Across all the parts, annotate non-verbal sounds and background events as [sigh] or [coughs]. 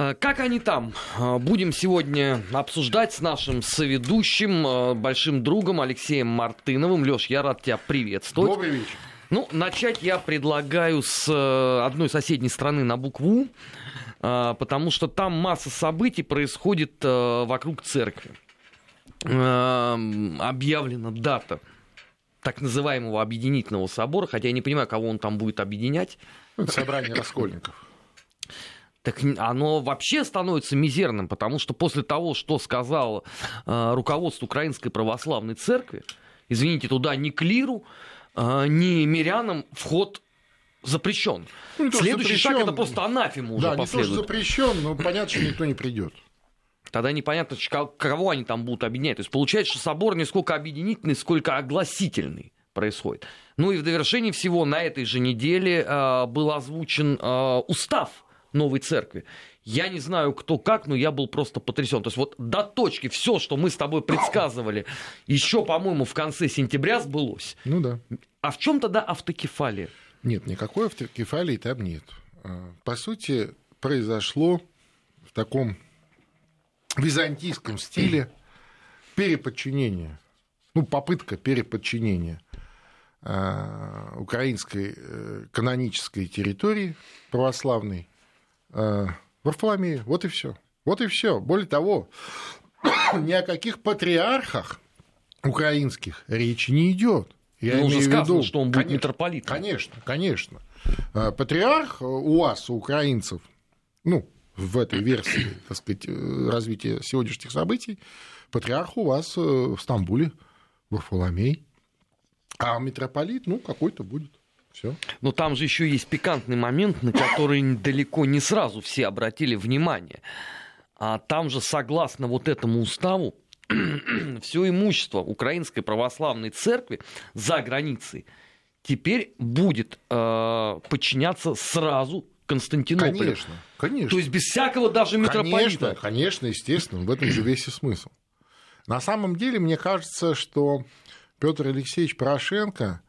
Э, как они там? Э, будем сегодня обсуждать с нашим соведущим, э, большим другом Алексеем Мартыновым. Леш, я рад тебя приветствовать. Добрый вечер. Ну, начать я предлагаю с одной соседней страны на букву, потому что там масса событий происходит вокруг церкви. Объявлена дата так называемого объединительного собора, хотя я не понимаю, кого он там будет объединять. Это собрание раскольников так оно вообще становится мизерным, потому что после того, что сказал э, руководство Украинской Православной Церкви, извините, туда ни клиру, э, ни мирянам вход запрещен. Ну, Следующий запрещен. шаг это просто анафема уже да, последует. не то, запрещен, но понятно, что никто не придет. Тогда непонятно, кого они там будут объединять. То есть получается, что собор не сколько объединительный, сколько огласительный происходит. Ну и в довершении всего на этой же неделе э, был озвучен э, устав новой церкви. Я не знаю, кто как, но я был просто потрясен. То есть вот до точки все, что мы с тобой предсказывали, еще, по-моему, в конце сентября сбылось. Ну да. А в чем тогда автокефалия? Нет, никакой автокефалии там нет. А, по сути, произошло в таком византийском стиле переподчинение, ну, попытка переподчинения а, украинской э, канонической территории православной э, Варфоломею. Вот и все. Вот и все. Более того, [coughs] ни о каких патриархах украинских речи не идет. Я ну, уже сказано, виду, что он будет конечно, митрополитом. Конечно, конечно. Э, патриарх у вас, у украинцев, ну, в этой версии, [coughs] так сказать, э, развития сегодняшних событий, патриарх у вас э, в Стамбуле, Варфоломей, а митрополит, ну, какой-то будет. Все. Но там же еще есть пикантный момент, на который далеко не сразу все обратили внимание. А там же, согласно вот этому уставу, [clears throat] все имущество Украинской Православной Церкви за границей теперь будет э, подчиняться сразу Константинополю. Конечно, конечно. То есть без всякого даже митрополита. Конечно, конечно, естественно, в этом же весь и смысл. На самом деле, мне кажется, что Петр Алексеевич Порошенко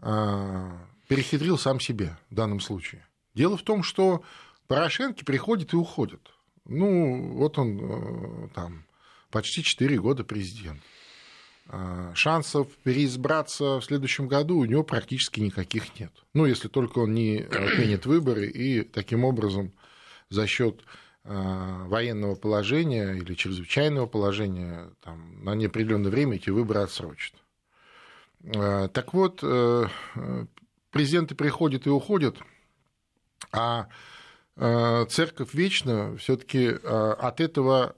э, перехитрил сам себя в данном случае. Дело в том, что Порошенко приходит и уходит. Ну, вот он э, там почти 4 года президент. А, шансов переизбраться в следующем году у него практически никаких нет. Ну, если только он не отменит выборы и таким образом за счет военного положения или чрезвычайного положения там, на неопределенное время эти выборы отсрочат. Так вот, э, президенты приходят и уходят, а э, церковь вечно все-таки э, от этого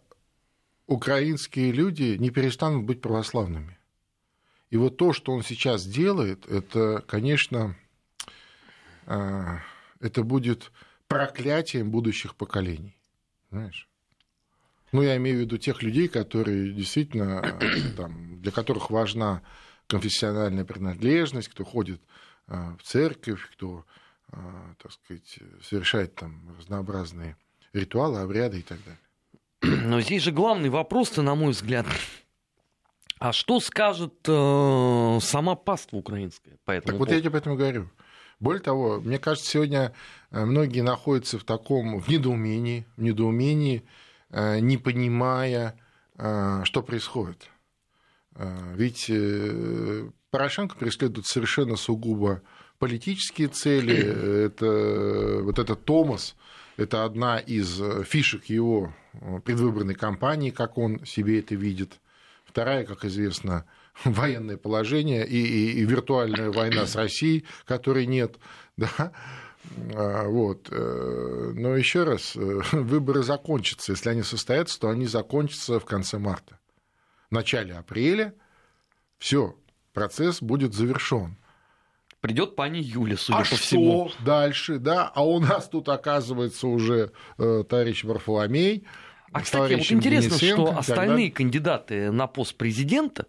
украинские люди не перестанут быть православными. И вот то, что он сейчас делает, это, конечно, э, это будет проклятием будущих поколений. Знаешь? Ну, я имею в виду тех людей, которые действительно, там, для которых важна конфессиональная принадлежность, кто ходит в церковь, кто, а, так сказать, совершает там разнообразные ритуалы, обряды и так далее. [clears throat] Но здесь же главный вопрос-то, на мой взгляд, [clears throat] а что скажет э, сама паства украинская по этому Так вот я тебе об этом говорю. Более того, мне кажется, сегодня э, многие находятся в таком в недоумении, в недоумении, э, не понимая, э, что происходит. Ведь Порошенко преследует совершенно сугубо политические цели. [clears throat] Это, вот этот Томас, это одна из фишек его предвыборной кампании, как он себе это видит. Вторая, как известно, [laughs] военное положение и, и, и виртуальная война с Россией, которой нет. [laughs] Да? А, вот. Но еще раз, [laughs] выборы закончатся. Если они состоятся, то они закончатся в конце марта. В начале апреля все, процесс будет завершен. Придет пани Юля, судя а по всему. что дальше, да? А у нас тут оказывается уже э, товарищ Варфоломей. А, кстати, вот интересно, что остальные кандидаты на пост президента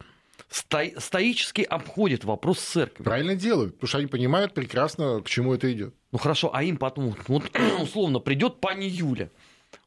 сто... стоически обходят вопрос церкви. Правильно делают, потому что они понимают прекрасно, к чему это идет. Ну хорошо, а им потом, вот, [clears throat] условно, придет пани Юля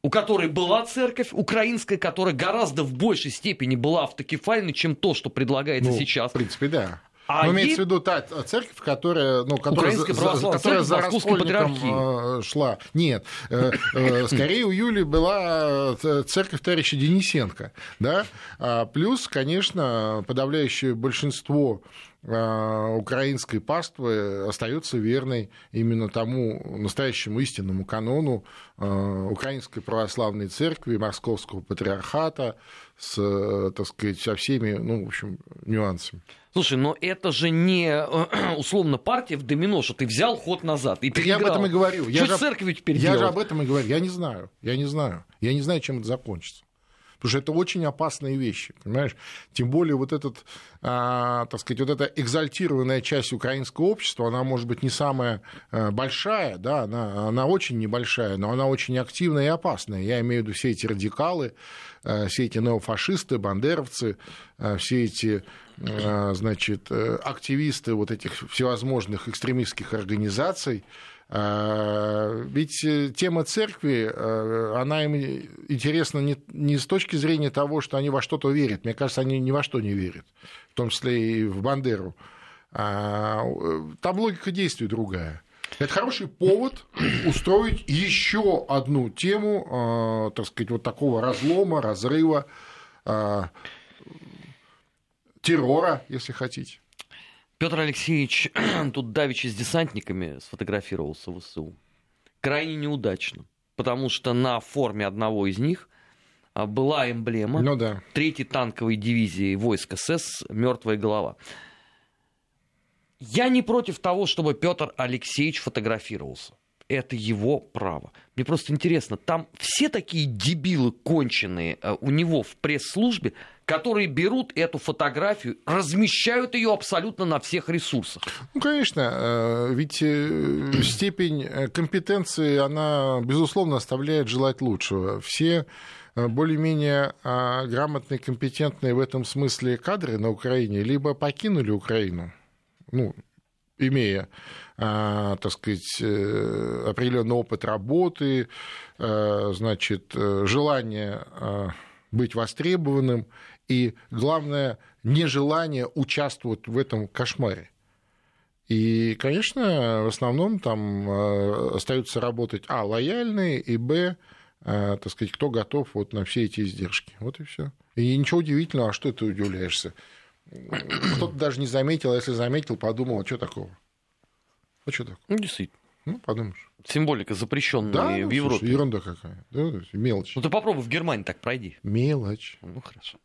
у которой была церковь украинская, которая гораздо в большей степени была автокефальной, чем то, что предлагается ну, сейчас. В принципе, да. А ну, имеется в виду та церковь, которая, ну, которая, за, которая за раскольником шла. Нет, скорее у Юли была церковь товарища Денисенко. Да? А плюс, конечно, подавляющее большинство а, украинской паствы остается верной именно тому настоящему истинному канону а, Украинской православной церкви, Московского патриархата с, так сказать, со всеми, ну, в общем, нюансами. Слушай, но это же не [clears throat] условно партия в домино, что ты взял ход назад и переиграл. Я об этом и говорю. Что я же, церковью теперь Я делать? же об этом и говорю. Я не знаю. Я не знаю. Я не знаю, чем это закончится. Потому что это очень опасные вещи, понимаешь? Тем более вот этот, а, так сказать, вот эта экзальтированная часть украинского общества, она может быть не самая а, большая, да, она, она очень небольшая, но она очень активная и опасная. Я имею в виду все эти радикалы, а, все эти неофашисты, бандеровцы, а, все эти значит, активисты вот этих всевозможных экстремистских организаций, ведь э, тема церкви, э, она им интересна не, с точки зрения того, что они во что-то верят. Мне кажется, они ни во что не верят, в том числе и в Бандеру. А, э, там логика действий другая. Это хороший повод устроить еще одну тему, а, так сказать, вот такого разлома, разрыва, террора, если хотите. Петр Алексеевич [clears throat] тут давеча с десантниками сфотографировался в ВСУ. Крайне неудачно, потому что на форме одного из них а, была эмблема ну, да. третьей танковой дивизии войск СС «Мертвая голова». Я не против того, чтобы Петр Алексеевич фотографировался. Это его право. Мне просто интересно, там все такие дебилы конченые а, у него в пресс-службе, которые берут эту фотографию, размещают ее абсолютно на всех ресурсах. Ну, конечно, э, ведь э, [clears throat] степень э, компетенции, она, безусловно, оставляет желать лучшего. Все более-менее грамотные, компетентные в этом смысле кадры на Украине либо покинули Украину, ну, имея, так сказать, определенный опыт работы, значит, желание быть востребованным и, главное, нежелание участвовать в этом кошмаре. И, конечно, в основном там э, остаются работать, а, лояльные, и, б, э, так сказать, кто готов вот на все эти издержки. Вот и все. И ничего удивительного, а что ты удивляешься? Кто-то даже не заметил, а если заметил, подумал, а что такого? А что такого? Ну, действительно. Ну, подумаешь. Символика запрещенная да, в ну, Европе. Слушай, ерунда какая. Да, мелочь. Ну ты попробуй в Германии так пройди. Мелочь. Ну хорошо.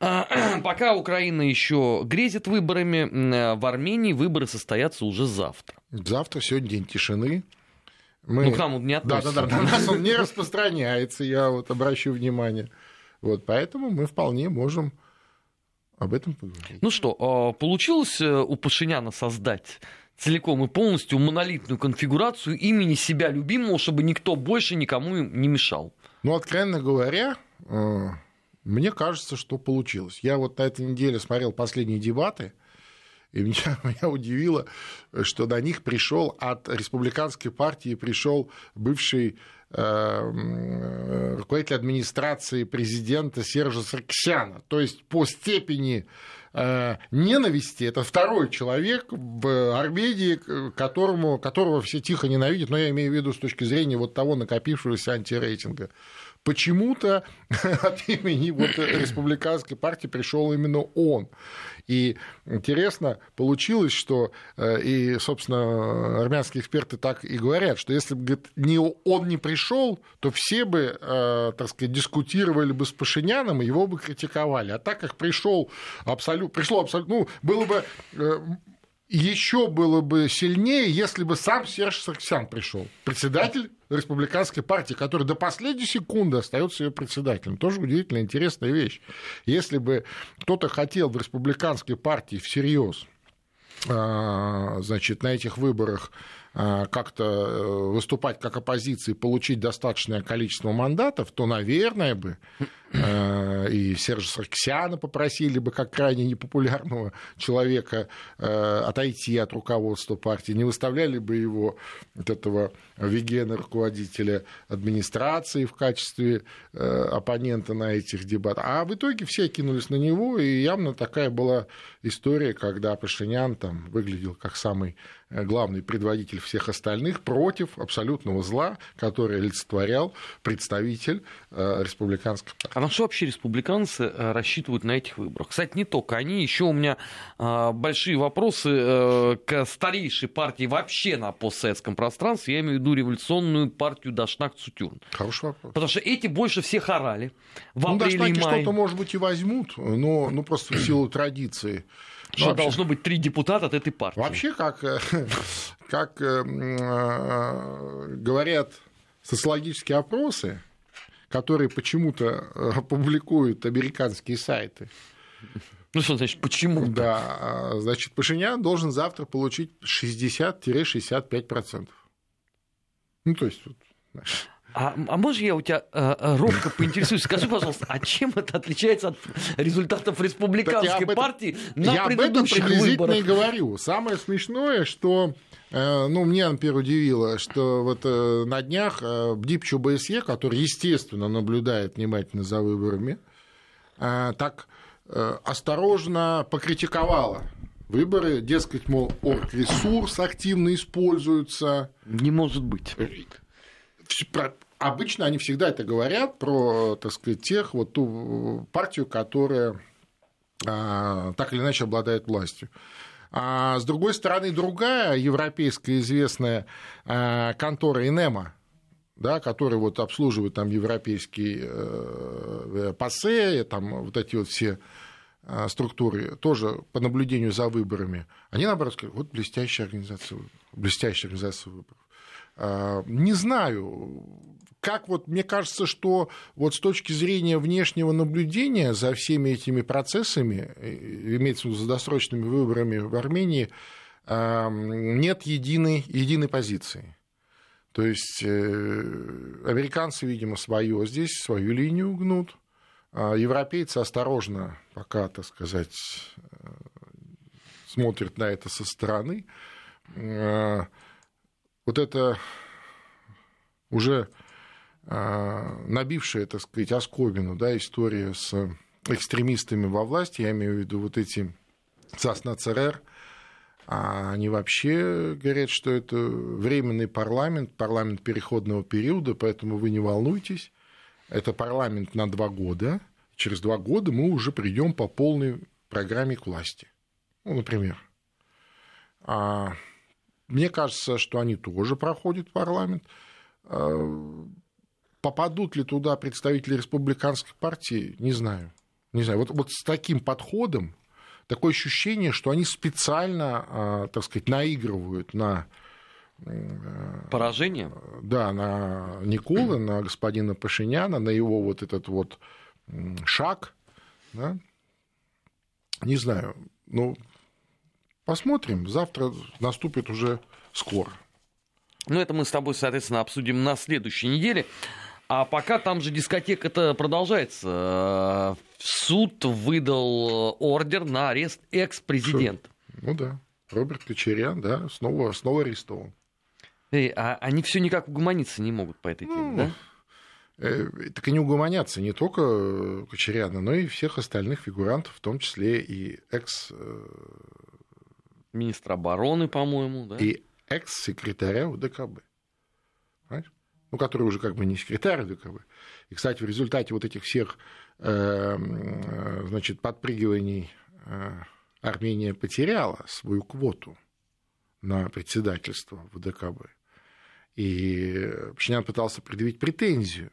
А, [clears throat] пока Украина еще грезит выборами, в Армении выборы состоятся уже завтра. Завтра, сегодня день тишины. Мы... Ну, к нам он не относится. Да, да, да, на нас он не распространяется, я вот обращу внимание. Вот, поэтому мы вполне можем об этом поговорить. Ну что, а, получилось э, у Пашиняна создать целиком и полностью монолитную конфигурацию имени себя любимого, чтобы никто больше никому не мешал. Ну, откровенно говоря, э, мне кажется, что получилось. Я вот на этой неделе смотрел последние дебаты, и [laughs] меня, меня удивило, что на них пришел от республиканской партии пришел бывший э, руководитель администрации президента Сержа Саркисяна. То есть по степени Э, ненависти. Это второй человек в Армении, которому, которого все тихо ненавидят, но я имею в виду с точки зрения вот того накопившегося антирейтинга почему-то [laughs] от имени вот республиканской партии пришел именно он. И интересно получилось, что э, и, собственно, армянские эксперты так и говорят, что если бы не он не пришел, то все бы, э, так сказать, дискутировали бы с Пашиняном, его бы критиковали. А так как пришел абсолютно, пришло абсолютно, ну, было бы э, еще было бы сильнее, если бы сам Серж Сарксян пришел, председатель республиканской партии, который до последней секунды остается ее председателем. Тоже удивительная, интересная вещь. Если бы кто-то хотел в республиканской партии всерьез а, значит, на этих выборах как-то э, выступать как оппозиции, получить достаточное количество мандатов, то, наверное, бы э, и Сержа Сарксяна попросили бы, как крайне непопулярного человека, э, отойти от руководства партии, не выставляли бы его, вот этого Вегена, руководителя администрации, в качестве оппонента на этих дебатах. А в итоге все кинулись на него, и явно такая была история, когда Пашинян там выглядел как самый Э, главный предводитель всех остальных, против абсолютного зла, который олицетворял представитель э, республиканской партии. А на что вообще республиканцы э, рассчитывают на этих выборах? Кстати, не только они, еще у меня большие вопросы к старейшей партии вообще на постсоветском пространстве, я имею в виду революционную партию Дашнак Цутюрн. Хороший вопрос. Потому что эти больше всех орали в ну, Дашнаки и мае. что-то, может быть, и возьмут, но ну, просто в силу традиции. Что вообще... должно быть три депутата от этой партии. Вообще, как, э, [laughs] как э, э, говорят социологические опросы, которые почему-то публикуют американские сайты. Ну что значит, почему? Да, значит, Пашинян должен завтра получить 60-65%. Ну, то есть, вот, а, а можешь я у тебя э, э, робко [laughs] поинтересуюсь? Скажи, пожалуйста, а чем это отличается от результатов республиканской этом, партии на я предыдущих об этом выборах? и говорю. Самое смешное, что э, ну, меня, например, удивило, что вот э, на днях БДИП ЧУБСЕ, который, естественно, наблюдает внимательно за выборами, так осторожно покритиковала выборы, дескать, мол, оргресурс активно используется. Не может быть обычно они всегда это говорят про, так сказать, тех, вот ту партию, которая а, так или иначе обладает властью. А с другой стороны, другая европейская известная а, контора Инема, да, которая вот обслуживает там европейские э, пассе, там вот эти вот все а, структуры, тоже по наблюдению за выборами, они, наоборот, сказали, вот блестящая организация блестящая организация выборов. А, не знаю, как вот мне кажется, что вот с точки зрения внешнего наблюдения за всеми этими процессами, э, имеется в виду за досрочными выборами в Армении, а, нет единой, единой позиции. То есть э, американцы, видимо, свое здесь, свою линию гнут, а европейцы осторожно пока, так сказать, э, смотрят на это со стороны вот это уже а, набившая, так сказать, оскомину, да, история с экстремистами во власти, я имею в виду вот эти ЦАС ЦРР, а они вообще говорят, что это временный парламент, парламент переходного периода, поэтому вы не волнуйтесь. Это парламент на два года. Через два года мы уже придем по полной программе к власти. Ну, например. А мне кажется, что они тоже проходят парламент. А, попадут ли туда представители республиканской партии, не знаю. Не знаю. Вот, вот с таким подходом такое ощущение, что они специально, а, так сказать, наигрывают на поражение? Да, на Николы, на господина Пашиняна, на его вот этот вот шаг. Да? Не знаю. Ну, Посмотрим. Завтра наступит уже скоро. Ну, это мы с тобой, соответственно, обсудим на следующей неделе. А пока там же дискотека-то продолжается. Суд выдал ордер на арест экс-президента. Ну да. Роберт Кочерян, да, снова, снова арестован. Эй, а они все никак угомониться не могут по этой теме, ну, да? Э, так и не угомонятся не только Кочеряна, но и всех остальных фигурантов, в том числе и экс э, министра обороны, по-моему, да? И экс-секретаря УДКБ. Понимаешь? Ну, который уже как бы не секретарь УДКБ. И, кстати, в результате вот этих всех э, значит, подпрыгиваний э, Армения потеряла свою квоту на председательство в ДКБ. И Пашинян пытался предъявить претензию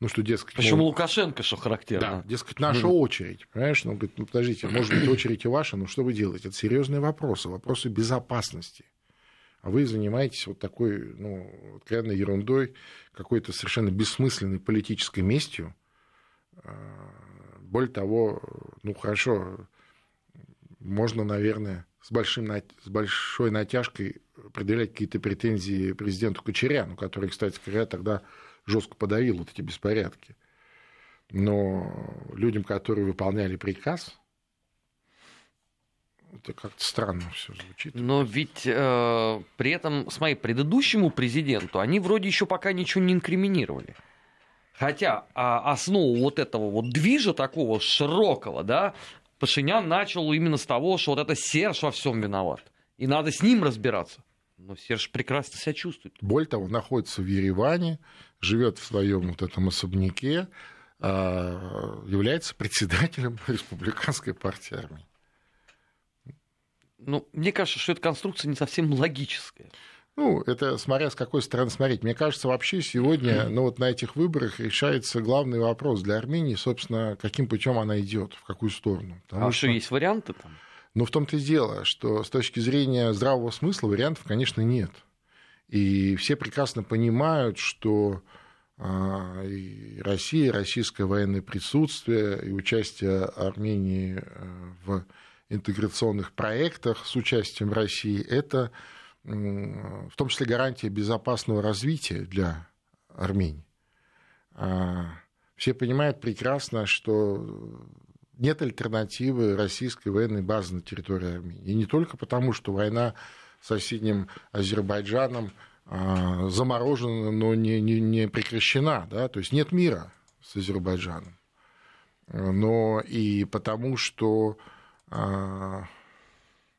ну, что, дескать... Почему мол... Лукашенко, что характерно? Да, дескать, наша mm. очередь, понимаешь? Ну, говорит, ну, подождите, может быть, очередь и ваша, но что вы делаете? Это серьезные вопросы, вопросы безопасности. А вы занимаетесь вот такой, ну, откровенной ерундой, какой-то совершенно бессмысленной политической местью. А, более того, ну, хорошо, можно, наверное, с, большим, с большой натяжкой предъявлять какие-то претензии президенту Кочеряну, который, кстати говоря, тогда жестко подавил вот эти беспорядки. Но людям, которые выполняли приказ, это как-то странно все звучит. Но ведь э, при этом, смотри, предыдущему президенту они вроде еще пока ничего не инкриминировали. Хотя а, основу вот этого вот движа такого широкого, да, Пашинян начал именно с того, что вот это Серж во всем виноват. И надо с ним разбираться. Но Серж прекрасно себя чувствует. Более того, находится в Ереване, живет в своем вот этом особняке, а, является председателем [laughs] республиканской партии армии. Ну, мне кажется, что эта конструкция не совсем логическая. Ну, это смотря с какой стороны смотреть. Мне кажется, вообще сегодня, [clears throat] ну вот на этих выборах решается главный вопрос для Армении, собственно, каким путем она идет, в какую сторону. Потому а что, что есть варианты там? Ну, в том-то и дело, что с точки зрения здравого смысла вариантов, конечно, нет. И все прекрасно понимают, что а, Россия, российское военное присутствие и участие Армении э, в интеграционных проектах с участием России, это в том числе гарантия безопасного развития для Армении. А, все понимают прекрасно, что нет альтернативы российской военной базы на территории Армении. И не только потому, что война соседним Азербайджаном а, заморожена, но не, не, не прекращена. Да? То есть нет мира с Азербайджаном. Но и потому, что а,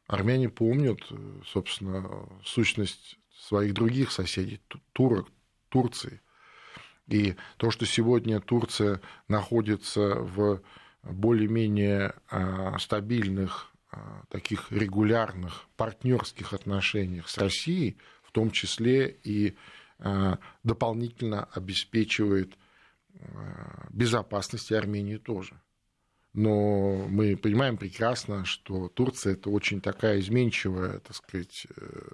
армяне помнят, собственно, сущность своих других соседей, турок, Турции. И то, что сегодня Турция находится в более-менее а, стабильных, таких регулярных партнерских отношениях с Россией, в том числе и дополнительно обеспечивает безопасность Армении тоже. Но мы понимаем прекрасно, что Турция это очень такая изменчивая, так сказать, э,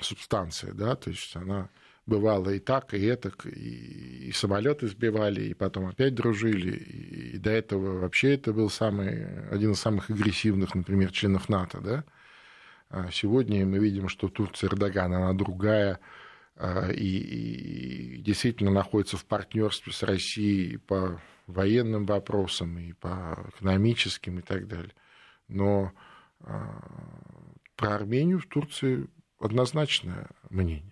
субстанция, да, то есть она бывала и так, и это, и, и самолеты сбивали, и потом опять дружили, и, и до этого вообще это был самый, один из самых агрессивных, например, членов НАТО, да. А сегодня мы видим, что Турция Эрдогана, она другая, а, и, и действительно находится в партнерстве с Россией по военным вопросам, и по экономическим и так далее. Но а, про Армению в Турции однозначное мнение.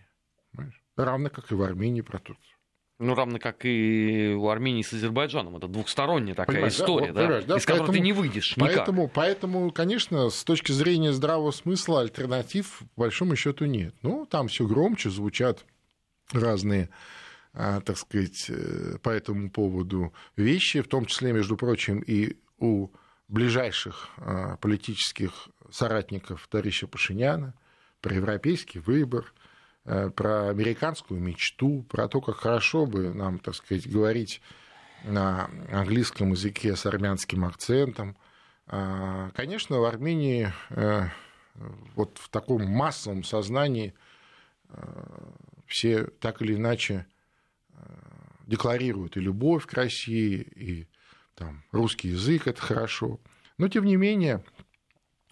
Равно как и в Армении про Турцию. Ну, равно как и у Армении с Азербайджаном. Это двухсторонняя такая понимаешь, история, да, вот, да, из которой ты не выйдешь поэтому, никак. Поэтому, конечно, с точки зрения здравого смысла альтернатив, по большому счету, нет. Ну, там все громче звучат разные а, так сказать, э, по этому поводу вещи, в том числе, между прочим, и у ближайших а, политических соратников товарища Пашиняна, про европейский выбор, про американскую мечту, про то, как хорошо бы нам, так сказать, говорить на английском языке с армянским акцентом. А, конечно, в Армении э, вот в таком массовом сознании все так или иначе декларируют и любовь к России, и там, русский язык это хорошо. Но, тем не менее,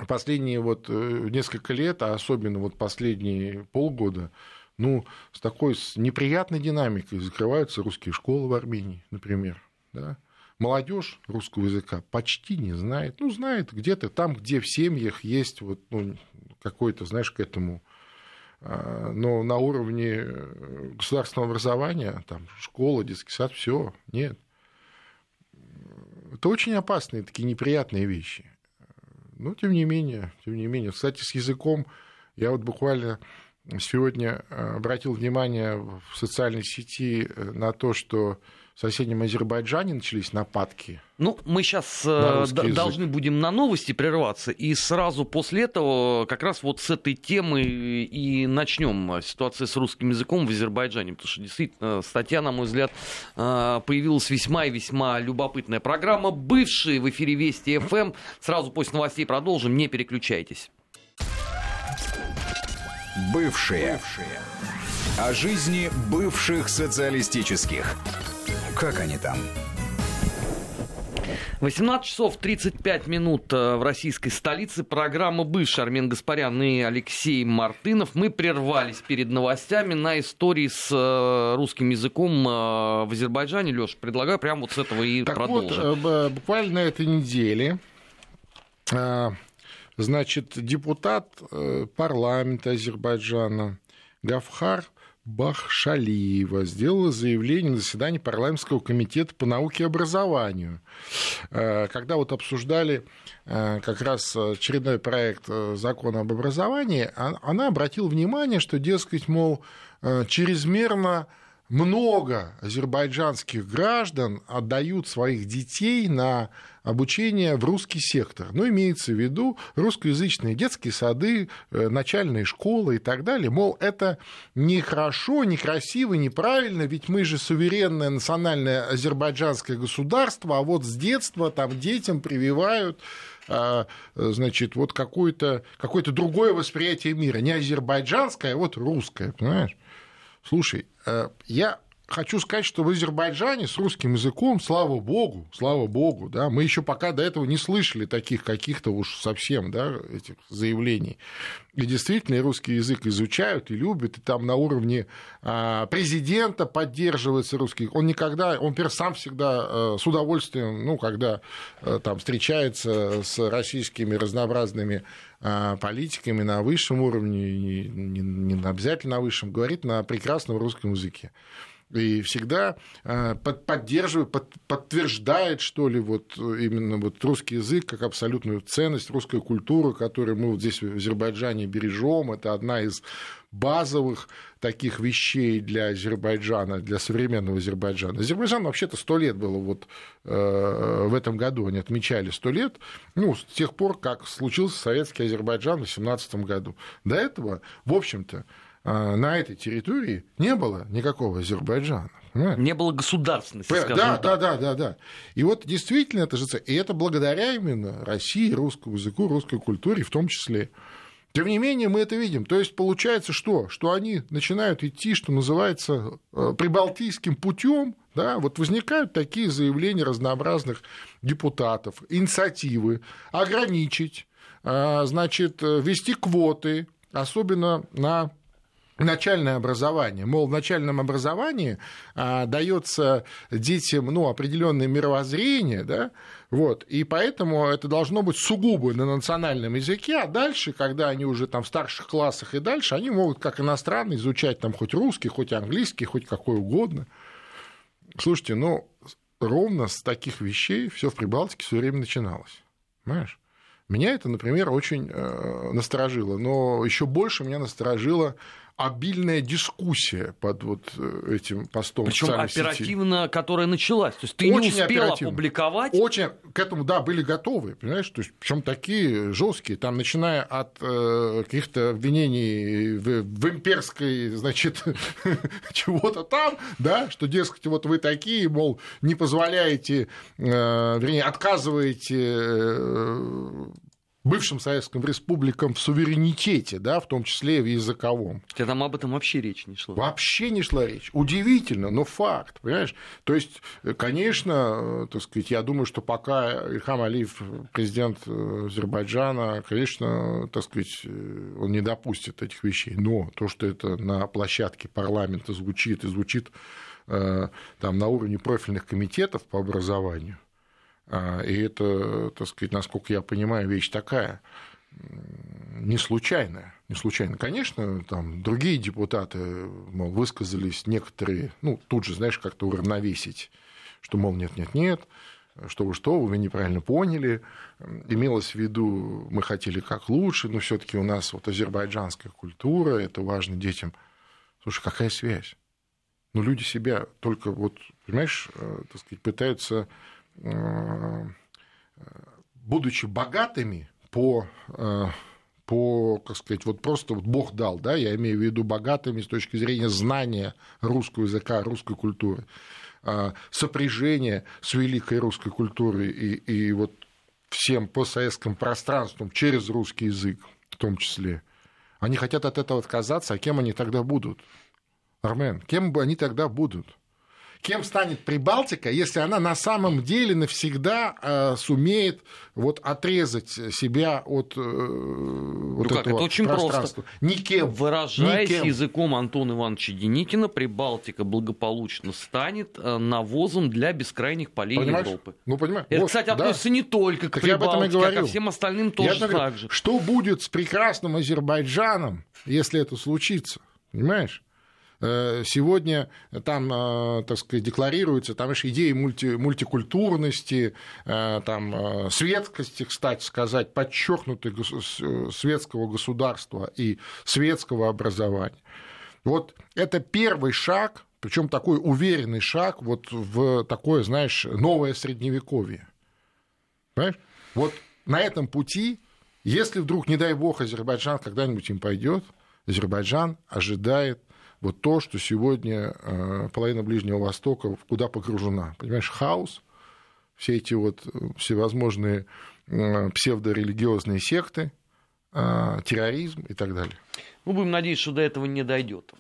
последние вот э, несколько лет, а особенно вот последние полгода, ну, с такой с неприятной динамикой закрываются русские школы в Армении, например. Да? Молодежь русского языка почти не знает. Ну, знает где-то там, где в семьях есть вот, ну, какой-то, знаешь, к этому а, но на уровне э, государственного образования, там, школа, детский сад, все, нет. Это очень опасные, такие неприятные вещи. Но тем не менее, тем не менее. Кстати, с языком я вот буквально сегодня э, обратил внимание в социальной сети э, на то, что в соседнем Азербайджане начались нападки. Ну, мы сейчас э, должны будем на новости прерваться, и сразу после этого как раз вот с этой темы и начнем ситуация с русским языком в Азербайджане, потому что действительно статья, на мой взгляд, э, появилась весьма и весьма любопытная. Программа «Бывшие» в эфире Вести ФМ. Сразу после новостей продолжим, не переключайтесь. Бывшие. Бывшие. О жизни бывших социалистических. Как они там? 18 часов 35 минут э, в российской столице. Программа «Бывший» Армен Гаспарян и Алексей Мартынов. Мы прервались перед новостями на истории с э, русским языком э, в Азербайджане. Леш, предлагаю прямо вот с этого и так продолжим. Вот, буквально на этой неделе значит, депутат парламента Азербайджана Гафхар Бахшалиева сделала заявление на заседании парламентского комитета по науке и образованию, э, когда вот обсуждали э, как раз очередной проект э, закона об образовании, а, она обратила внимание, что, дескать, мол, чрезмерно много азербайджанских граждан отдают своих детей на обучение в русский сектор. Ну, имеется в виду русскоязычные детские сады, э, начальные школы и так далее. Мол, это нехорошо, некрасиво, неправильно, ведь мы же суверенное национальное азербайджанское государство, а вот с детства там детям прививают а, значит, вот какое-то какое другое восприятие мира. Не азербайджанское, а вот русское, понимаешь? Слушай, э, я хочу сказать, что в Азербайджане с русским языком, слава богу, слава богу, да, мы еще пока до этого не слышали таких каких-то уж совсем, да, этих заявлений. И действительно, и русский язык изучают и любят, и там на уровне а, президента поддерживается русский Он никогда, он сам всегда э, с удовольствием, ну, когда э, там встречается с российскими разнообразными а, политиками на высшем уровне, не, не обязательно на высшем, говорит на прекрасном русском языке и всегда а, поддерживает, подтверждает, что ли, вот именно вот русский язык как абсолютную ценность, русская культура, которую мы вот здесь в Азербайджане бережем, это одна из базовых таких вещей для Азербайджана, для современного Азербайджана. Азербайджан вообще-то сто лет было вот э, в этом году, они отмечали сто лет, ну, с тех пор, как случился советский Азербайджан в 18 году. До этого, в общем-то, э, на этой территории не было никакого Азербайджана. Понимаете? Не было государственности, скажем да, так. Да, да, да, да. И вот действительно это же... И это благодаря именно России, русскому языку, русской культуре в том числе. Тем не менее, мы это видим. То есть получается что? Что они начинают идти, что называется, э, прибалтийским путем, да, вот возникают такие заявления разнообразных депутатов, инициативы ограничить, э, значит, ввести квоты, особенно на начальное образование. Мол, в начальном образовании а, дается детям ну, определенное мировоззрение, да, вот, и поэтому это должно быть сугубо на национальном языке, а дальше, когда они уже там в старших классах и дальше, они могут как иностранный изучать там хоть русский, хоть английский, хоть какой угодно. Слушайте, ну, ровно с таких вещей все в Прибалтике все время начиналось. Понимаешь? Меня это, например, очень э, насторожило, но еще больше меня насторожило обильная дискуссия под вот э, этим постом. Причем оперативно, сети. которая началась. То есть ты Очень не успел опубликовать. Очень к этому, да, были готовы, понимаешь? То есть, причем такие жесткие, там, начиная от э, каких-то обвинений в, в имперской, значит, [laughs] чего-то там, да, что, дескать, вот вы такие, мол, не позволяете, э, вернее, отказываете э, бывшим советским республикам в суверенитете, да, в том числе и в языковом. Хотя там об этом вообще речь не шла. Вообще не шла речь. Удивительно, но факт, понимаешь? То есть, конечно, так сказать, я думаю, что пока Ильхам Алиев, президент Азербайджана, конечно, так сказать, он не допустит этих вещей. Но то, что это на площадке парламента звучит и звучит э, там на уровне профильных комитетов по образованию, и это, так сказать, насколько я понимаю, вещь такая, не случайная. Не случайно. Конечно, там другие депутаты мол, высказались некоторые, ну, тут же, знаешь, как-то уравновесить, что, мол, нет, нет, нет, что вы что, вы неправильно поняли, имелось в виду, мы хотели как лучше, но все таки у нас вот азербайджанская культура, это важно детям. Слушай, какая связь? Ну, люди себя только вот, понимаешь, э, так сказать, пытаются будучи богатыми по э, по, как сказать, вот просто вот Бог дал, да, я имею в виду богатыми с точки зрения знания русского языка, русской культуры, э, сопряжения с великой русской культурой и, и вот всем постсоветским пространством через русский язык в том числе. Они хотят от этого отказаться, а кем они тогда будут? Армен, кем бы они тогда будут? Кем станет Прибалтика, если она на самом деле навсегда э, сумеет вот отрезать себя от э, вот ну этого как, это очень пространства. просто. Никем. Выражаясь Никем. языком Антона Ивановича Деникина, Прибалтика благополучно станет э, навозом для бескрайних полей Понимаешь? Европы. Ну, понимаешь? Это, Вот, кстати, да. относится не только к Так я Прибалтике, а ко всем остальным Я тоже говорю, так же. Что будет с прекрасным Азербайджаном, если это случится? Понимаешь? Э, Сегодня там, э, так сказать, декларируются там, знаешь, идеи мульти, мультикультурности, э, там, светскости, кстати сказать, подчеркнутой светского государства и светского образования. Вот это первый шаг, причем такой уверенный шаг вот в такое, знаешь, новое средневековье. Понимаешь? Вот на этом пути, если вдруг, не дай бог, Азербайджан когда-нибудь им пойдет, Азербайджан ожидает вот то, что сегодня э, половина Ближнего Востока куда погружена. Понимаешь, хаос, все эти вот э, всевозможные э, псевдорелигиозные секты, терроризм и так далее. Ну, будем надеяться, что до этого не дойдет.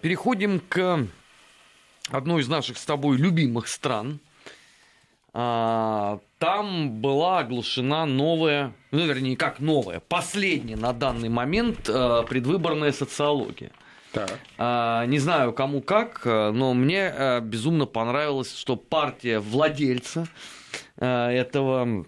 Переходим к одной из наших с тобой любимых стран. Там была оглашена новая, ну, вернее, как новая, последняя на данный момент предвыборная социология. Так. А, Не знаю, кому как, э, но мне э, безумно понравилось, что партия владельца э, этого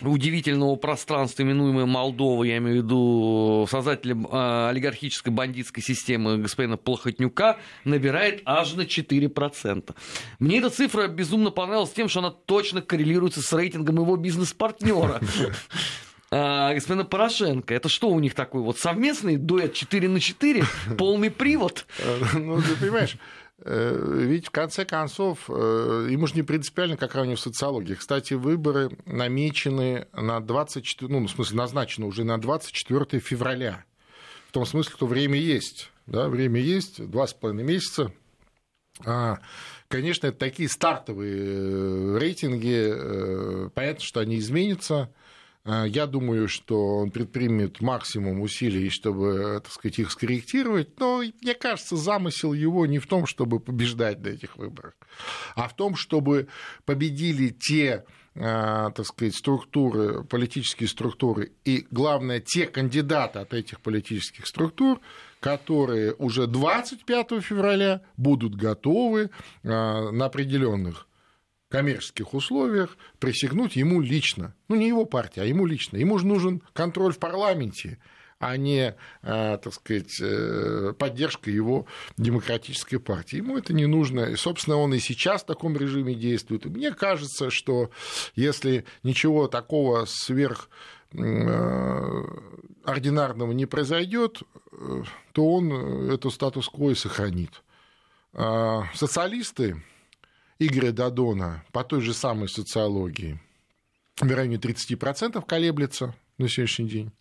удивительного пространства, именуемое Молдова, я имею в виду создателя э, олигархической бандитской системы господина Плохотнюка, набирает аж на 4%. Мне эта цифра безумно понравилась тем, что она точно коррелируется с рейтингом его бизнес-партнера. [laughs] А, господина Порошенко. Это что у них такой вот совместный дуэт 4 на 4, [laughs] полный привод? Э, Ну, ты понимаешь, э, ведь в конце концов, э, ему же не принципиально, какая у него социология. Кстати, выборы намечены на 24, ну, в смысле, назначены уже на 24 февраля. В том смысле, что время есть. Да, время есть, два с половиной месяца. А, Конечно, это такие стартовые э, рейтинги. э, Понятно, что они изменятся. А, Я думаю, что он предпримет максимум усилий, чтобы, так сказать, их скорректировать. Но, мне кажется, замысел его не в том, чтобы побеждать на этих выборах, а в том, чтобы победили те а, так сказать, структуры, политические структуры, и, главное, те кандидаты от этих политических структур, которые уже 25 февраля будут готовы а, на определенных коммерческих условиях присягнуть ему лично. Ну, не его партия, а ему лично. Ему же нужен контроль в парламенте, а не, а, так сказать, э, поддержка его демократической партии. Ему это не нужно. И, собственно, он и сейчас в таком режиме действует. И мне кажется, что если ничего такого сверх э, ординарного не произойдет, э, то он эту статус-кво и сохранит. А Социалисты Игоря Дадона по той же самой социологии в районе 30% колеблется на сегодняшний день.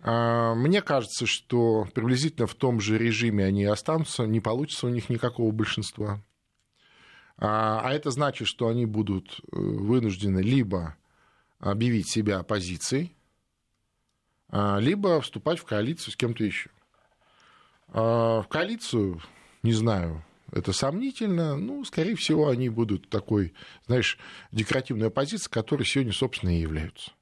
А, Мне кажется, что приблизительно в том же режиме они останутся, не получится у них никакого большинства. А а это значит, что они будут э, вынуждены либо объявить себя оппозицией, а, либо вступать в коалицию с кем-то еще. В коалицию, не знаю, это сомнительно. Ну, скорее всего, они будут такой, знаешь, декоративной оппозицией, которой сегодня, собственно, и являются.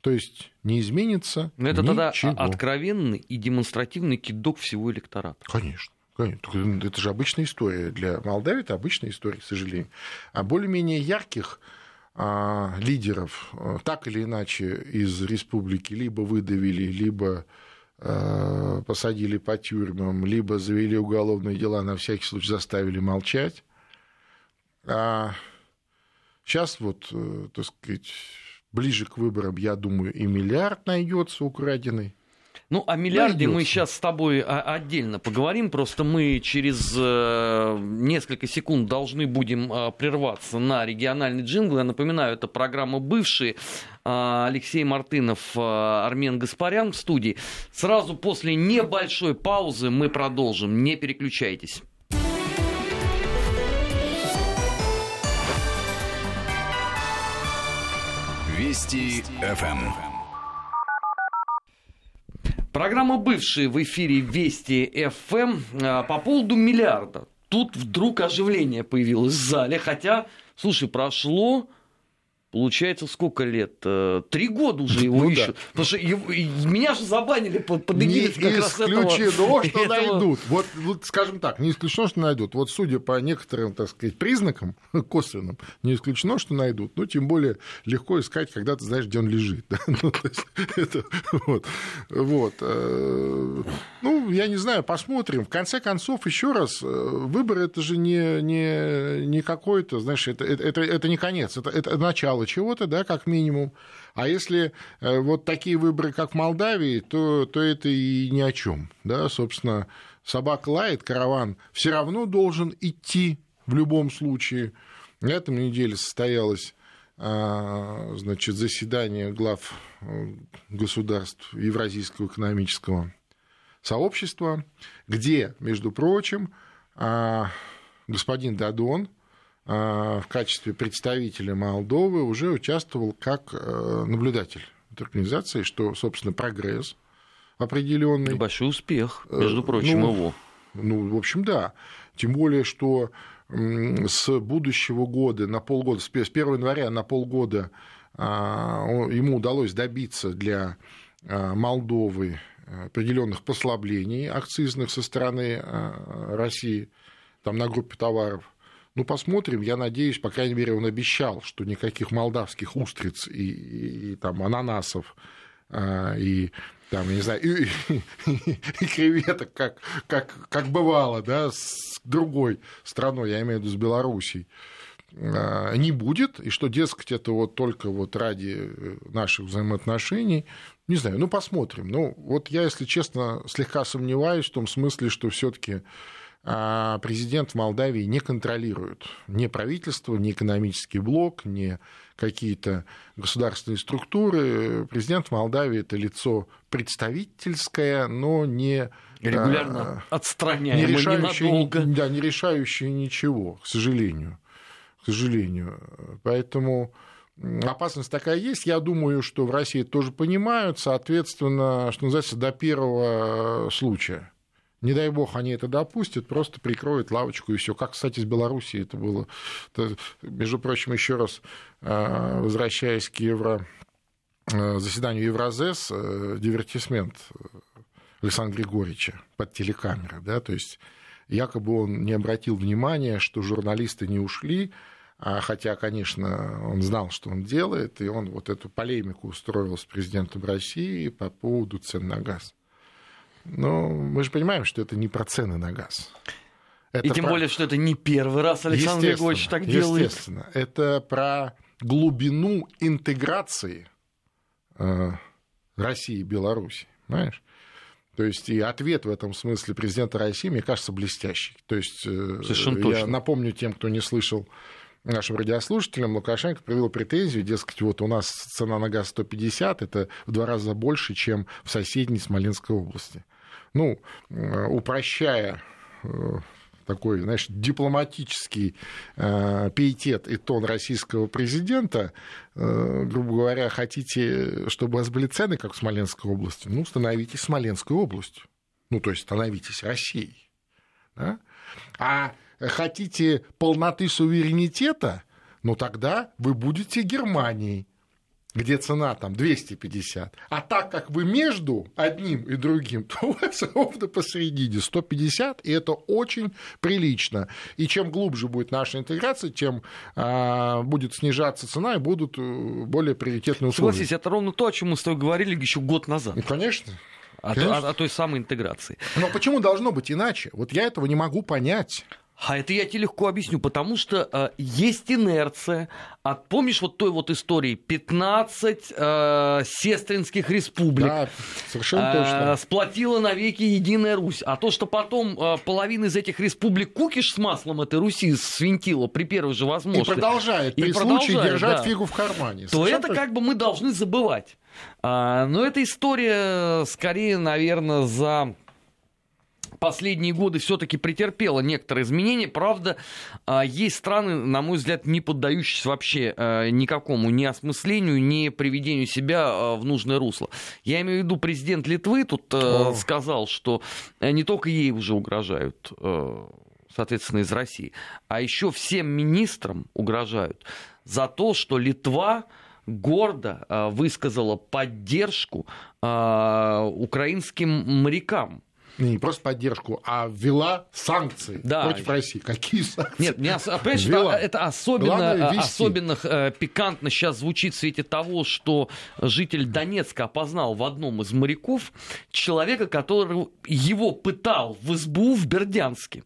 То есть не изменится Но это тогда ничего. откровенный и демонстративный кидок всего электората. Конечно. конечно. Только Это же обычная история. Для Молдавии это обычная история, к сожалению. А более-менее ярких а, лидеров а, так или иначе из республики либо выдавили, либо посадили по тюрьмам, либо завели уголовные дела, на всякий случай заставили молчать. А сейчас вот, э, так сказать, ближе к выборам, я думаю, и миллиард найдется украденный. Ну, о миллиарде мы Найдётся. сейчас с тобой а, отдельно поговорим. Просто мы через э, несколько секунд должны будем э, прерваться на региональный джингл. Я напоминаю, это программа «Бывшие». А, Алексей Мартынов, Армен Гаспарян в студии. Сразу после небольшой паузы мы продолжим. Не переключайтесь. Вести ФМ. Программа «Бывшие» в эфире Вести ФМ по поводу миллиарда. тут вдруг оживление появилось в зале, хотя, слушай, прошло Получается, сколько лет? Э, три года уже его ну, ищут. Да. Потому что его, меня же забанили под, под не как раз этого. Не исключено, что [laughs] этого... найдут. Вот, вот, скажем так, не исключено, что найдут. Вот судя по некоторым, так сказать, признакам [laughs] косвенным, не исключено, что найдут. Ну, тем более легко искать, когда ты знаешь, где он лежит. [laughs] Ну, то есть, это, вот, вот. Э, ну, я не знаю, посмотрим. В конце концов, еще раз, э, выбор это же не, не, не какой-то, знаешь, это, это, это не конец, это, это начало начало чего-то, да, как минимум. А если э, вот такие выборы, как в Молдавии, то, то это и ни о чем. Да, собственно, собака лает, караван все равно должен идти в любом случае. На этом неделе состоялось а, значит, заседание глав э, государств Евразийского экономического сообщества, где, между прочим, а, господин Дадон, а, в качестве представителя Молдовы уже участвовал как э, наблюдатель этой организации, что, собственно, прогресс определенный. Большой успех, между э, прочим, ну, его. Ну, в общем, да. Тем более, что с будущего года на полгода, с 1 января на полгода а, ему удалось добиться для Молдовы определенных послаблений акцизных со стороны России там, на группе товаров – ну, посмотрим. Я надеюсь, по крайней мере, он обещал, что никаких молдавских устриц и, и, и там, ананасов а, и там, я не знаю, и, и, и креветок, как, как, как бывало, да, с другой страной, я имею в виду с Белоруссией, не будет, и что, дескать, это вот только вот ради наших взаимоотношений, не знаю, ну, посмотрим. Ну, вот я, если честно, слегка сомневаюсь в том смысле, что все таки а президент в Молдавии не контролирует ни правительство, ни экономический блок, ни какие-то государственные структуры. Президент в Молдавии – это лицо представительское, но не регулярно а, отстраняемое, не решающее, ненадолго. Да, не решающее ничего, к сожалению. К сожалению. Поэтому опасность такая есть. Я думаю, что в России тоже понимают, соответственно, что называется, до первого случая не дай бог они это допустят, просто прикроют лавочку и все. Как, кстати, с Белоруссией это было. Это, между прочим, еще раз а, возвращаясь к евро а, заседанию Евразес, э, дивертисмент Александра Григорьевича под телекамерой, да, то есть якобы он не обратил внимания, что журналисты не ушли, а хотя, конечно, он знал, что он делает, и он вот эту полемику устроил с президентом России по поводу цен на газ. Но мы же понимаем, что это не про цены на газ. Это и тем про... более, что это не первый раз Александр Григорьевич так делает. Естественно. Это про глубину интеграции э, России и Беларуси. Понимаешь? То есть и ответ в этом смысле президента России, мне кажется, блестящий. То есть э, Совершенно я точно. напомню тем, кто не слышал нашим радиослушателям, Лукашенко привел претензию, дескать, вот у нас цена на газ 150, это в два раза больше, чем в соседней Смоленской области ну, э, упрощая э, такой, знаешь, дипломатический э, пиетет и тон российского президента, э, грубо говоря, хотите, чтобы у вас были цены, как в Смоленской области, ну, становитесь Смоленской областью. Ну, то есть становитесь Россией. Да? А хотите полноты суверенитета, ну, тогда вы будете Германией где цена там 250. А так как вы между одним и другим, то у вас ровно посередине 150, и это очень прилично. И чем глубже будет наша интеграция, тем а, будет снижаться цена и будут э, более приоритетные условия. Согласись, это ровно то, о чем мы с тобой говорили еще год назад. Ну, конечно. О, о, о той самой интеграции. Но почему должно быть иначе? Вот я этого не могу понять. А это я тебе легко объясню, потому что э, есть инерция. А помнишь вот той вот истории 15 э, сестринских республик? Да, совершенно э, точно. Сплотила навеки Единая Русь. А то, что потом э, половина из этих республик кукиш с маслом этой Руси свинтила при первой же возможности. И продолжает при и случае продолжает, держать да, фигу в кармане. То это как бы мы должны забывать. А, но эта история скорее, наверное, за последние годы все-таки претерпела некоторые изменения. Правда, а, есть страны, на мой взгляд, не поддающиеся вообще а, никакому ни осмыслению, ни приведению себя а, в нужное русло. Я имею в виду, президент Литвы тут О. сказал, что не только ей уже угрожают соответственно, из России, а еще всем министрам угрожают за то, что Литва гордо э, высказала поддержку э, украинским морякам не, не просто поддержку, а ввела санкции да. против России. Какие санкции? Нет, мне, понимаешь, ввела. это особенно, особенно э, пикантно сейчас звучит в свете того, что житель Донецка опознал в одном из моряков человека, который его пытал в СБУ в Бердянске.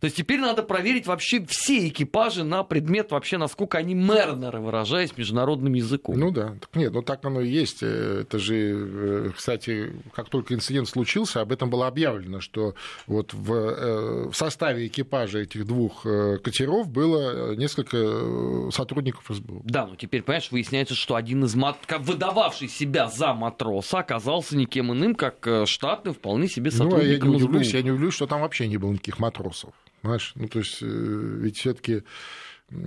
То есть теперь надо проверить вообще все экипажи на предмет вообще, насколько они мернеры, выражаясь международным языком. Ну да. Так нет, ну так оно и есть. Э, это же, э, кстати, как только инцидент случился, об этом было объявлено, что вот в, э, в составе экипажа этих двух катеров было несколько сотрудников СБУ. Да, но теперь, понимаешь, выясняется, что один из мат... выдававший себя за матроса оказался никем иным, как штатным вполне себе сотрудником ну, я не удивлюсь, я не удивлюсь, что там вообще не было никаких матросов. Понимаешь? Ну, то есть, э, ведь все-таки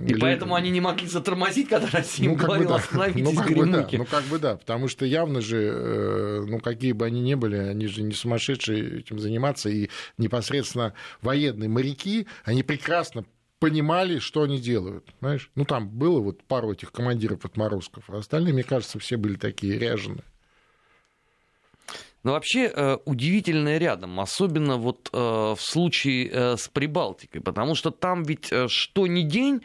и поэтому они не могли затормозить, когда Россия ну, говорила, бы, да. ну, как бы, да. ну, как бы да, потому что явно же, э, ну, какие бы они ни были, они же не сумасшедшие этим заниматься, и непосредственно военные моряки, они прекрасно понимали, что они делают, знаешь? Ну, там было вот пару этих командиров отморозков, а остальные, мне кажется, все были такие ряженые. Но вообще э, удивительное рядом, особенно вот э, в случае э, с Прибалтикой, потому что там ведь что ни день,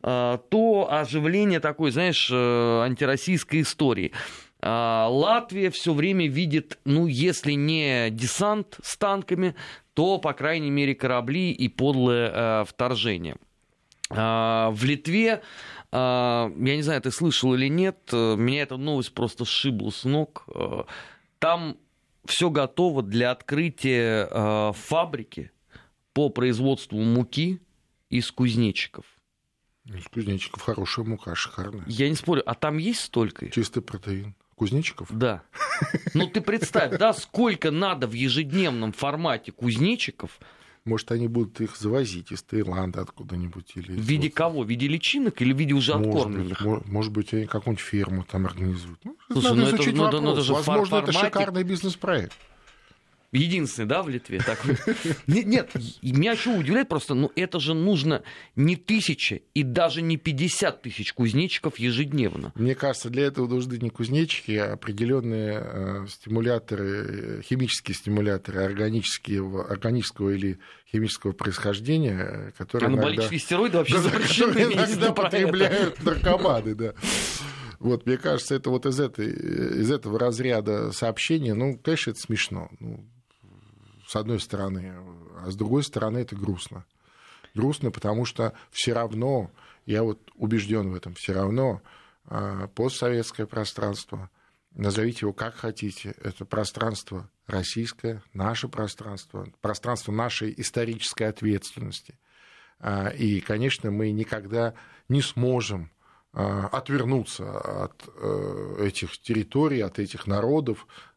то оживление такой, знаешь, антироссийской истории. Э, Латвия все время видит, ну, если не десант с танками, то, по крайней мере, корабли и подлое вторжение. Э, в Литве э, я не знаю, ты слышал или нет, меня эта новость просто сшибла с ног. Там все готово для открытия э, фабрики по производству муки из кузнечиков. Из кузнечиков хорошая мука, шикарная. Я не спорю, а там есть столько? Чистый протеин. Кузнечиков? Да. Ну ты представь, да, сколько надо в ежедневном формате кузнечиков, может, они будут их завозить из Таиланда откуда-нибудь? Или в виде вот... кого? В виде личинок или в виде уже может откормленных? Быть, может быть, они какую-нибудь ферму там организуют. Ну, Слушай, ну это, ну, ну, это же Возможно, это шикарный бизнес-проект. Единственный, да, в Литве такой? [laughs] Нет, нет, меня еще удивляет просто, ну это же нужно не тысяча и даже не 50 тысяч кузнечиков ежедневно. Мне кажется, для этого нужны не кузнечики, а определенные э, стимуляторы, химические стимуляторы органического, органического или химического происхождения, которые Анаболические иногда, стероиды вообще запрещены. иногда потребляют наркоманы, да. Вот, мне кажется, это вот из, этой, из этого разряда сообщения, ну, конечно, это смешно. Ну, с одной стороны, а с другой стороны это грустно. Грустно, потому что все равно, я вот убежден в этом, все равно а, постсоветское пространство, назовите его как хотите, это пространство российское, наше пространство, пространство нашей исторической ответственности. А, и, конечно, мы никогда не сможем отвернуться от э, этих территорий, от этих народов, а,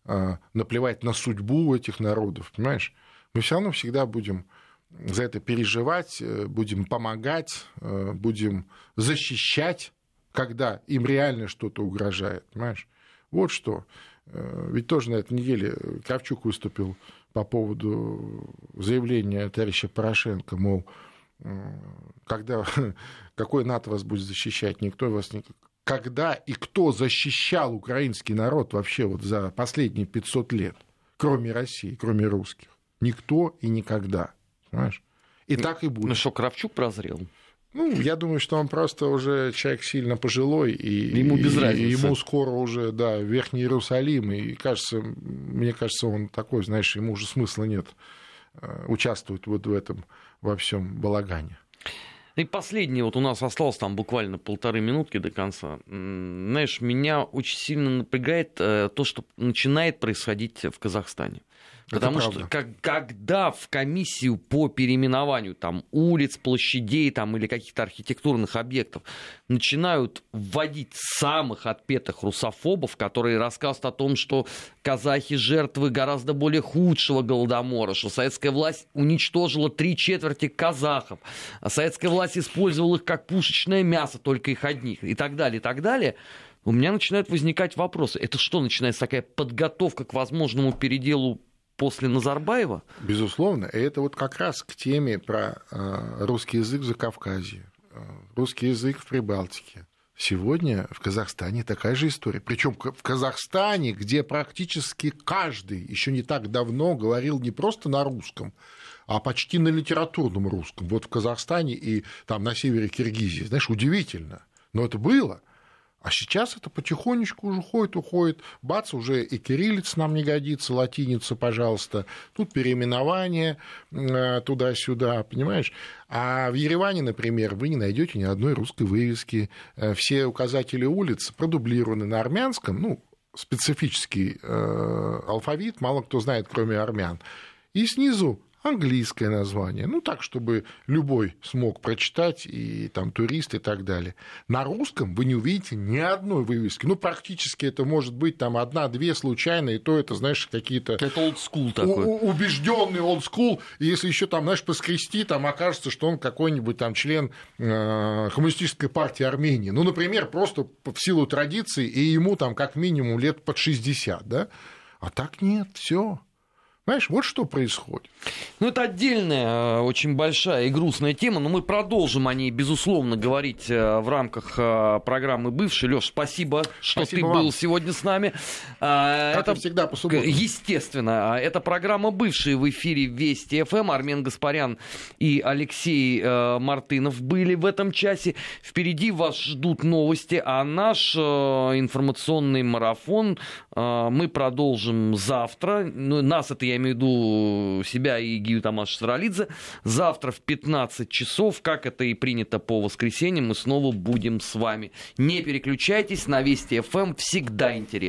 наплевать на судьбу этих народов, понимаешь? Мы все равно всегда будем за это переживать, э, будем помогать, э, будем защищать, когда им реально что-то угрожает, понимаешь? Вот что. Э, ведь тоже на этой неделе Кравчук выступил по поводу заявления товарища Порошенко, мол, когда, [laughs] какой НАТО вас будет защищать, никто вас когда и кто защищал украинский народ вообще вот за последние 500 лет, кроме России, кроме русских? Никто и никогда. Понимаешь? И ну, так и будет. Ну что, Кравчук прозрел? Ну, я думаю, что он просто уже человек сильно пожилой, и ему без разницы. И ему скоро уже, да, Верхний Иерусалим, и кажется, мне кажется, он такой, знаешь, ему уже смысла нет э, участвовать вот в этом во всем балагане. И последнее, вот у нас осталось там буквально полторы минутки до конца. Знаешь, меня очень сильно напрягает э, то, что начинает происходить в Казахстане. Потому что как, когда в комиссию по переименованию там, улиц, площадей там, или каких-то архитектурных объектов начинают вводить самых отпетых русофобов, которые рассказывают о том, что казахи жертвы гораздо более худшего голодомора, что советская власть уничтожила три четверти казахов, а советская власть использовала их как пушечное мясо, только их одних, и так далее, и так далее, у меня начинают возникать вопросы. Это что, начинается такая подготовка к возможному переделу после Назарбаева? Безусловно. И это вот как раз к теме про э, русский язык в Закавказье, э, русский язык в Прибалтике. Сегодня в Казахстане такая же история. Причем в Казахстане, где практически каждый еще не так давно говорил не просто на русском, а почти на литературном русском. Вот в Казахстане и там на севере Киргизии. Знаешь, удивительно. Но это было. А сейчас это потихонечку уже уходит, уходит. Бац, уже и кириллица нам не годится, латиница, пожалуйста. Тут переименование э, туда-сюда, понимаешь? А в Ереване, например, вы не найдете ни одной русской вывески. Э, все указатели улиц продублированы на армянском, ну, специфический э, алфавит, мало кто знает, кроме армян. И снизу английское название, ну так, чтобы любой смог прочитать, и там турист и так далее. На русском вы не увидите ни одной вывески. Ну, практически это может быть там одна-две случайно, и то это, знаешь, какие-то... Это олдскул такой. Убежденный олдскул, и если еще там, знаешь, поскрести, там окажется, что он какой-нибудь там член э, коммунистической партии Армении. Ну, например, просто в силу традиции, и ему там как минимум лет под 60, да? А так нет, все. Понимаешь, вот что происходит. Ну, это отдельная, э, очень большая и грустная тема, но мы продолжим о ней, безусловно, говорить э, в рамках э, программы «Бывший». Леш, спасибо, что спасибо ты вам. был сегодня с нами. А, как это всегда по субботам. Естественно. А, это программа «Бывший» в эфире Вести ФМ. Армен Гаспарян и Алексей Мартынов были в этом часе. Впереди вас ждут новости, а наш информационный марафон мы продолжим завтра. Ну, нас это я имею в виду себя и Гию Тамаш Саралидзе. Завтра в 15 часов, как это и принято по воскресеньям, мы снова будем с вами. Не переключайтесь, на Вести ФМ всегда интересно.